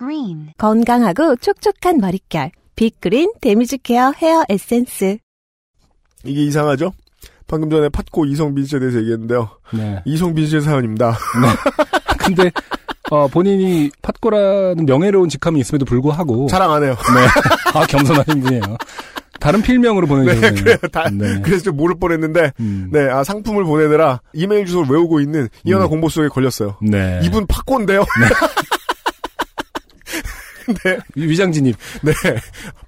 Green 건강하고 촉촉한 머릿결. 빅그린 damage care 헤어 에센스. 이게 이상하죠? 방금 전에 팟고 이성빈 씨에 대해서 얘기했는데요. 네. 이성빈 씨의 사연입니다. 근데 어, 본인이 팟고라는 명예로운 직함이 있음에도 불구하고 자랑 안 해요. 네. 아 겸손하신 분이에요. 다른 필명으로 네, 보내주셨네요. 그래요. 다, 네. 그래서 좀 모를 뻔했는데, 음. 네, 아, 상품을 보내느라 이메일 주소를 외우고 있는 이현아 음. 공보 속에 걸렸어요. 네. 이분 팟고인데요. 네, 위장진입. 네.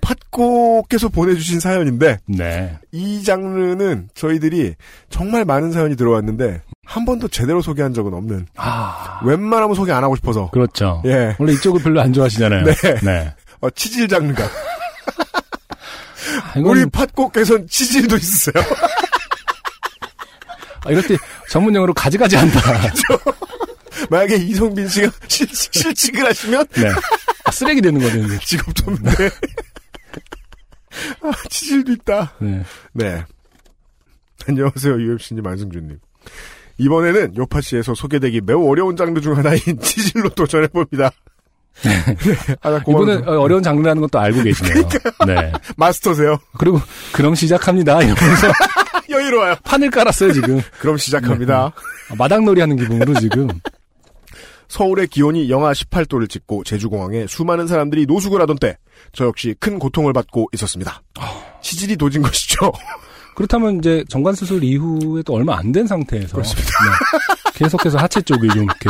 팟고께서 보내주신 사연인데, 네. 이 장르는 저희들이 정말 많은 사연이 들어왔는데, 한 번도 제대로 소개한 적은 없는, 아 웬만하면 소개 안 하고 싶어서, 그렇죠. 예, 원래 이쪽을 별로 안 좋아하시잖아요. 네. 네. 어, 치질 장르가. 아, 이건 우리 팟고께서는 치질도 있어요. 아, 이럴 때 전문 용어로 가지가지 한다. 만약에 이성빈 씨가 실, 실직을 하시면, 네. 아, 쓰레기 되는 거죠. 이제. 직업도 없는데. 아, 치질도 있다. 네. 네. 안녕하세요, UMC님, 안승준님. 이번에는 요파씨에서 소개되기 매우 어려운 장르 중 하나인 치질로 도전해봅니다. 네. 고마워요. 이분은 어, 어려운 장르라는 것도 알고 계시네요. 네. 마스터세요. 그리고 그럼 시작합니다. 이러면서 여유로워요. 판을 깔았어요 지금. 그럼 시작합니다. 아, 마당놀이 하는 기분으로 지금. 서울의 기온이 영하 18도를 찍고 제주공항에 수많은 사람들이 노숙을 하던 때, 저 역시 큰 고통을 받고 있었습니다. 치질이 도진 것이죠. 그렇다면 이제 정관 수술 이후에 또 얼마 안 된 상태에서 그렇습니다. 네. 계속해서 하체 쪽이 좀 이렇게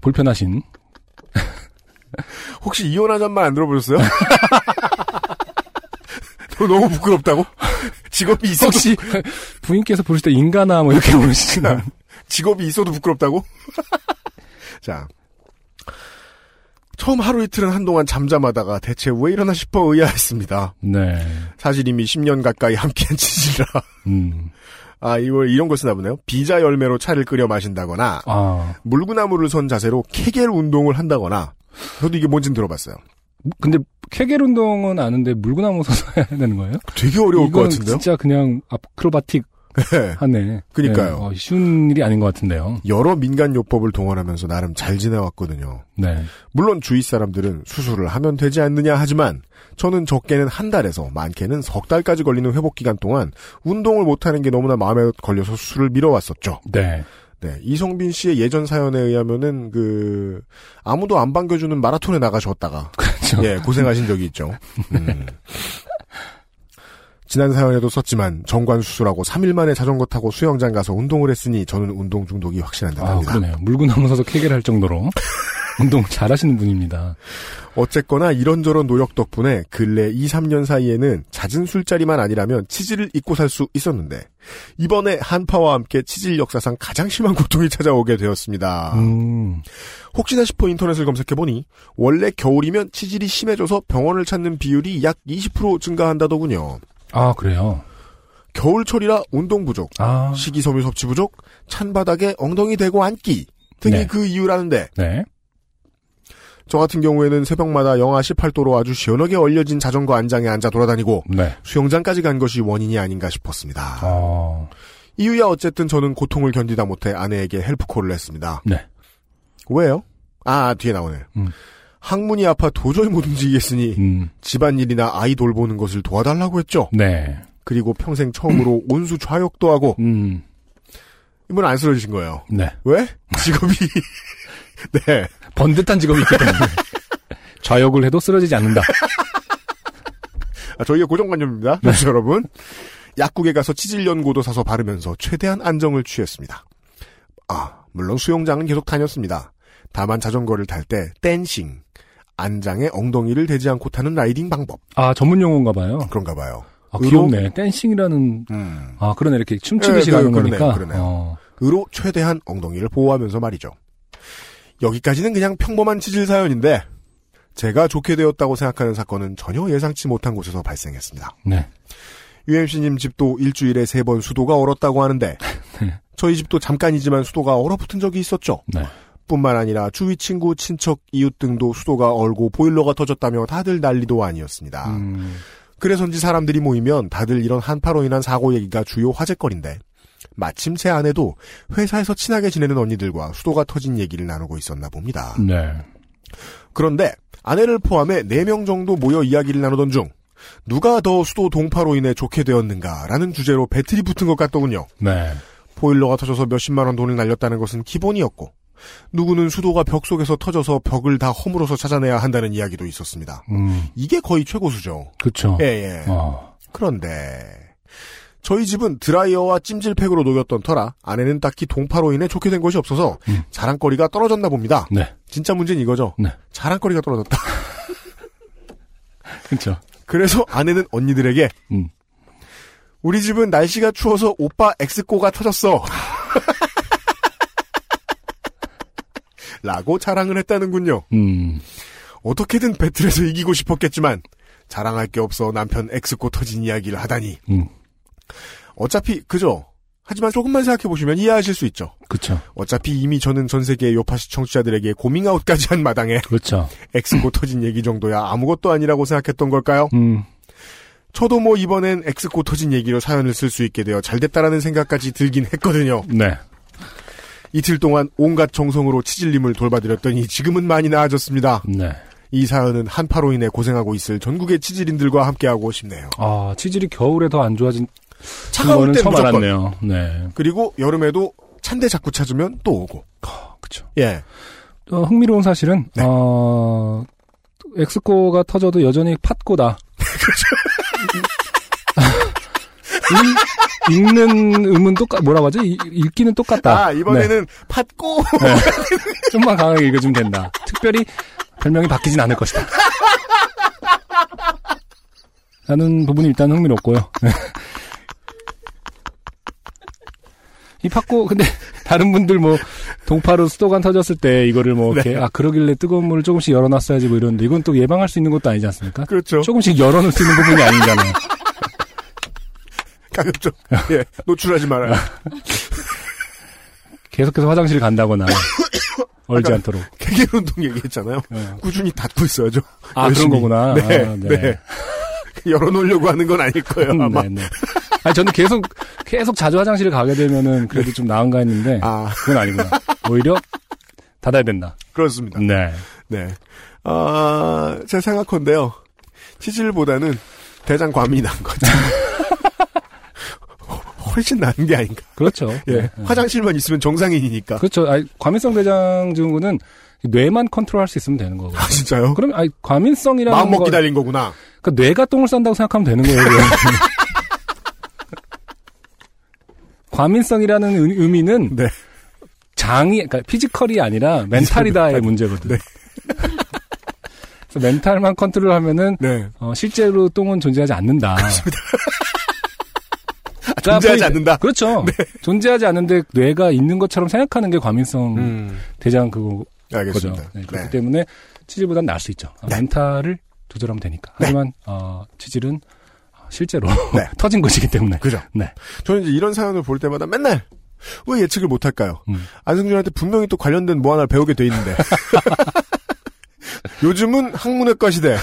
불편하신. 혹시 이혼하자는 말 안 들어보셨어요? 너무 부끄럽다고? 직업이 있어도 혹시 부인께서 부르실 때 인간아 뭐 이렇게 부르시나? 직업이 있어도 부끄럽다고? 자. 처음 하루 이틀은 한동안 잠잠하다가 대체 왜 이러나 싶어 의아했습니다. 네. 사실 이미 10년 가까이 함께한 치질이라. 음. 아, 이걸 이런 걸 쓰나 보네요. 비자 열매로 차를 끓여 마신다거나, 아. 물구나무를 선 자세로 케겔 운동을 한다거나, 저도 이게 뭔진 들어봤어요. 근데 케겔 운동은 아는데 물구나무 서서 해야 되는 거예요? 되게 어려울 것 같은데요? 진짜 그냥 아크로바틱 네. 하네. 그니까요. 네, 어, 쉬운 일이 아닌 것 같은데요. 여러 민간 요법을 동원하면서 나름 잘 지내왔거든요. 네. 물론 주위 사람들은 수술을 하면 되지 않느냐 하지만 저는 적게는 한 달에서 많게는 석 달까지 걸리는 회복 기간 동안 운동을 못하는 게 너무나 마음에 걸려서 수술을 미뤄왔었죠. 네. 네, 이성빈 씨의 예전 사연에 의하면은 그 아무도 안 반겨주는 마라톤에 나가셨다가 그렇죠. 예 고생하신 적이 있죠. 음. 지난 사연에도 썼지만 정관 수술하고 3일 만에 자전거 타고 수영장 가서 운동을 했으니 저는 운동 중독이 확실한 아. 그러네요. 물구나무 서서 케겔 할 정도로 운동 잘 하시는 분입니다. 어쨌거나 이런저런 노력 덕분에 근래 2, 3년 사이에는 잦은 술자리만 아니라면 치질을 잊고 살 수 있었는데 이번에 한파와 함께 치질 역사상 가장 심한 고통이 찾아오게 되었습니다. 음. 혹시나 싶어 인터넷을 검색해보니 원래 겨울이면 치질이 심해져서 병원을 찾는 비율이 약 20% 증가한다더군요. 아, 그래요. 겨울철이라 운동 부족, 아. 식이섬유 섭취 부족, 찬 바닥에 엉덩이 대고 앉기 등이 네. 그 이유라는데 네. 저 같은 경우에는 새벽마다 영하 18도로 아주 시원하게 얼려진 자전거 안장에 앉아 돌아다니고 네. 수영장까지 간 것이 원인이 아닌가 싶었습니다. 어. 이유야 어쨌든 저는 고통을 견디다 못해 아내에게 헬프콜을 했습니다. 네. 왜요? 아 뒤에 나오네. 음. 항문이 아파 도저히 못 움직이겠으니 음. 집안일이나 아이 돌보는 것을 도와달라고 했죠. 네. 그리고 평생 처음으로 온수 좌욕도 하고 음. 이분 안 쓰러지신 거예요. 네. 왜? 직업이 네 번듯한 직업이 있기 때문에. 좌욕을 해도 쓰러지지 않는다. 아, 저희의 고정관념입니다. 네. 여러분. 약국에 가서 치질 연고도 사서 바르면서 최대한 안정을 취했습니다. 아, 물론 수영장은 계속 다녔습니다. 다만 자전거를 탈 때 dancing, 안장에 엉덩이를 대지 않고 타는 riding 방법 아, 전문 용어인가 봐요. 그런가 봐요. 아? 귀엽네. dancing이라는, 음. 아, 그러네. 이렇게 춤추듯이 예, 그, 가는 그러네요, 거니까. 그러네요. 어. 으로 최대한 엉덩이를 보호하면서 말이죠. 여기까지는 그냥 평범한 치질 사연인데 제가 좋게 되었다고 생각하는 사건은 전혀 예상치 못한 곳에서 발생했습니다. 네. UMC님 집도 일주일에 세 번 수도가 얼었다고 하는데 네. 저희 집도 잠깐이지만 수도가 얼어붙은 적이 있었죠. 네. 뿐만 아니라 주위 친구, 친척, 이웃 등도 수도가 얼고 보일러가 터졌다며 다들 난리도 아니었습니다. 음, 그래서인지 사람들이 모이면 다들 이런 한파로 인한 사고 얘기가 주요 화제거리인데 마침 제 아내도 회사에서 친하게 지내는 언니들과 수도가 터진 얘기를 나누고 있었나 봅니다. 네. 그런데 아내를 포함해 4명 정도 모여 이야기를 나누던 중 누가 더 수도 동파로 인해 좋게 되었는가라는 주제로 배틀이 붙은 것 같더군요. 네. 보일러가 터져서 몇십만 원 돈을 날렸다는 것은 기본이었고 누구는 수도가 벽 속에서 터져서 벽을 다 허물어서 찾아내야 한다는 이야기도 있었습니다. 음, 이게 거의 최고수죠. 그쵸. 예, 예. 어, 그런데 저희 집은 드라이어와 찜질팩으로 녹였던 터라 아내는 딱히 동파로 인해 좋게 된 것이 없어서 음. 자랑거리가 떨어졌나 봅니다. 네. 진짜 문제는 이거죠. 네. 자랑거리가 떨어졌다. 그쵸. 그래서 아내는 언니들에게 음. 우리 집은 날씨가 추워서 오빠 엑스코가 터졌어. 라고 자랑을 했다는군요. 음, 어떻게든 배틀에서 이기고 싶었겠지만 자랑할 게 없어 남편 엑스코 터진 이야기를 하다니. 음, 어차피 그죠. 하지만 조금만 생각해 보시면 이해하실 수 있죠. 그쵸. 어차피 이미 저는 전 세계 요파시 청취자들에게 고밍아웃까지 한 마당에 그렇죠. 엑스코 터진 얘기 정도야 아무것도 아니라고 생각했던 걸까요? 음, 저도 뭐 이번엔 엑스코 터진 얘기로 사연을 쓸 수 있게 되어 잘 됐다라는 생각까지 들긴 했거든요. 네. 이틀 동안 온갖 정성으로 치질님을 돌봐드렸더니 지금은 많이 나아졌습니다. 네. 이 사연은 한파로 인해 고생하고 있을 전국의 치질인들과 함께하고 싶네요. 아, 치질이 겨울에 더 안 좋아진 차가울 거는 때 처음 무조건. 알았네요. 네. 그리고 여름에도 찬데 자꾸 찾으면 또 오고. 아, 그쵸. 예. 어, 흥미로운 사실은, 네. 어, 엑스코가 터져도 여전히 팥고다. 읽, 읽 는 음은 똑같, 뭐라고 하죠? 읽, 읽기는 똑같다. 아, 이번에는 팥고. 네. 좀만 강하게 읽어주면 된다. 특별히 별명이 바뀌진 않을 것이다. 라는 부분이 일단 흥미롭고요. 이 팥고, 근데, 다른 분들 뭐, 동파로 수도관 터졌을 때 이거를 뭐, 이렇게, 네. 아, 그러길래 뜨거운 물을 조금씩 열어놨어야지 뭐 이러는데, 이건 또 예방할 수 있는 것도 아니지 않습니까? 그렇죠. 조금씩 열어놓을 수 있는 부분이 아니잖아요. 가급적. 예. 노출하지 말아요. 계속해서 화장실 간다거나, 얼지 않도록. 개개 운동 얘기했잖아요. 네. 꾸준히 닫고 있어야죠. 아, 열심히. 그런 거구나. 네. 아, 네. 열어놓으려고 하는 건 아닐 거예요, 아마. 네, 네. 아니, 저는 계속, 계속 자주 화장실을 가게 되면은 그래도 좀 나은가 했는데, 아, 그건 아니구나. 오히려 닫아야 된다. 그렇습니다. 네. 네. 아, 제 생각컨대요. 치질보다는 대장 과민이 난 거죠. 훨씬 나은 게 아닌가. 그렇죠. 예. 네. 화장실만 있으면 정상인이니까. 그렇죠. 아니, 과민성 대장 증후군은 뇌만 컨트롤할 수 있으면 되는 거고. 아, 진짜요? 그럼 아니 과민성이라는 마음 먹기 거, 달린 거구나. 그러니까 뇌가 똥을 싼다고 생각하면 되는 거예요. 과민성이라는 의- 의미는 네. 장이 그러니까 피지컬이 아니라 멘탈이다의 문제거든. 네. 멘탈만 컨트롤하면은 네. 어, 실제로 똥은 존재하지 않는다. 존재하지 않는다? 그렇죠. 존재하지 않는데 뇌가 있는 것처럼 생각하는 게 과민성 음. 대장 그거 알겠습니다. 거죠. 네, 그렇기 네. 때문에 치질보다는 나을 수 있죠. 아, 네. 멘탈을 조절하면 되니까. 하지만 어, 치질은 실제로 네. 터진 것이기 때문에. 그죠? 네. 저는 이제 이런 사연을 볼 때마다 맨날 왜 예측을 못할까요? 음. 안승준한테 분명히 또 관련된 뭐 하나를 배우게 돼 있는데. 요즘은 학문의과 시대.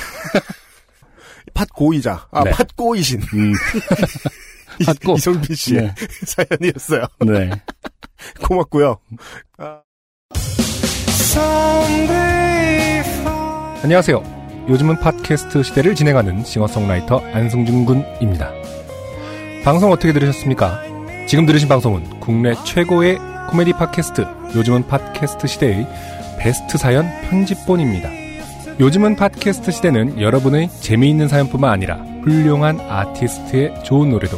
팥고이자. 아, 네. 팥고이신. 음, 이- 팥고. 이성빈 씨의 네. 사연이었어요. 네. 고맙고요. 아, 안녕하세요. 요즘은 팟캐스트 시대를 진행하는 싱어송라이터 안승준 군입니다. 방송 어떻게 들으셨습니까? 지금 들으신 방송은 국내 최고의 코미디 팟캐스트 요즘은 팟캐스트 시대의 베스트 사연 편집본입니다. 요즘은 팟캐스트 시대는 여러분의 재미있는 사연뿐만 아니라 훌륭한 아티스트의 좋은 노래도